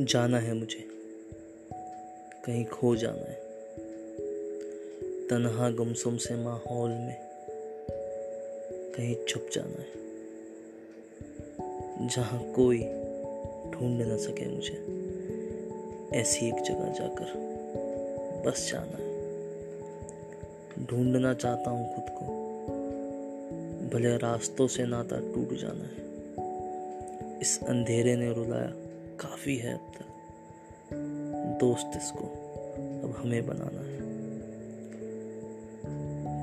जाना है मुझे। कहीं खो जाना है। तनहा गुमसुम से माहौल में कहीं छुप जाना है। जहाँ कोई ढूंढ न सके मुझे, ऐसी एक जगह जाकर बस जाना है। ढूंढना चाहता हूँ खुद को, भले रास्तों से नाता टूट जाना है। इस अंधेरे ने रुलाया काफ़ी है अब तक। दोस्त इसको अब हमें बनाना है।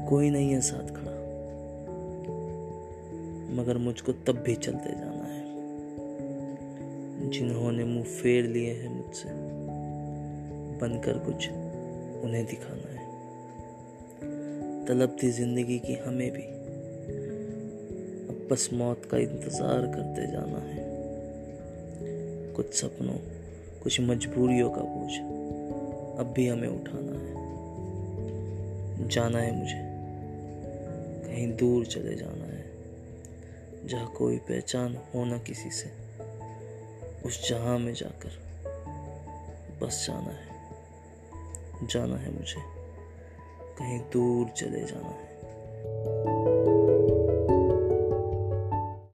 कोई नहीं है साथ खड़ा। मगर मुझको तब भी चलते जाना है। जिन्होंने मुँह फेर लिए हैं मुझसे, बनकर कुछ उन्हें दिखाना है। तलब थी ज़िंदगी की हमें भी। अब बस मौत का इंतज़ार करते जाना है। कुछ सपनों, कुछ मजबूरियों का बोझ अब भी हमें उठाना है। जाना है मुझे। कहीं दूर चले जाना है। जहाँ कोई पहचान हो ना किसी से, उस जहाँ में जाकर बस जाना है। जाना है मुझे। कहीं दूर चले जाना है।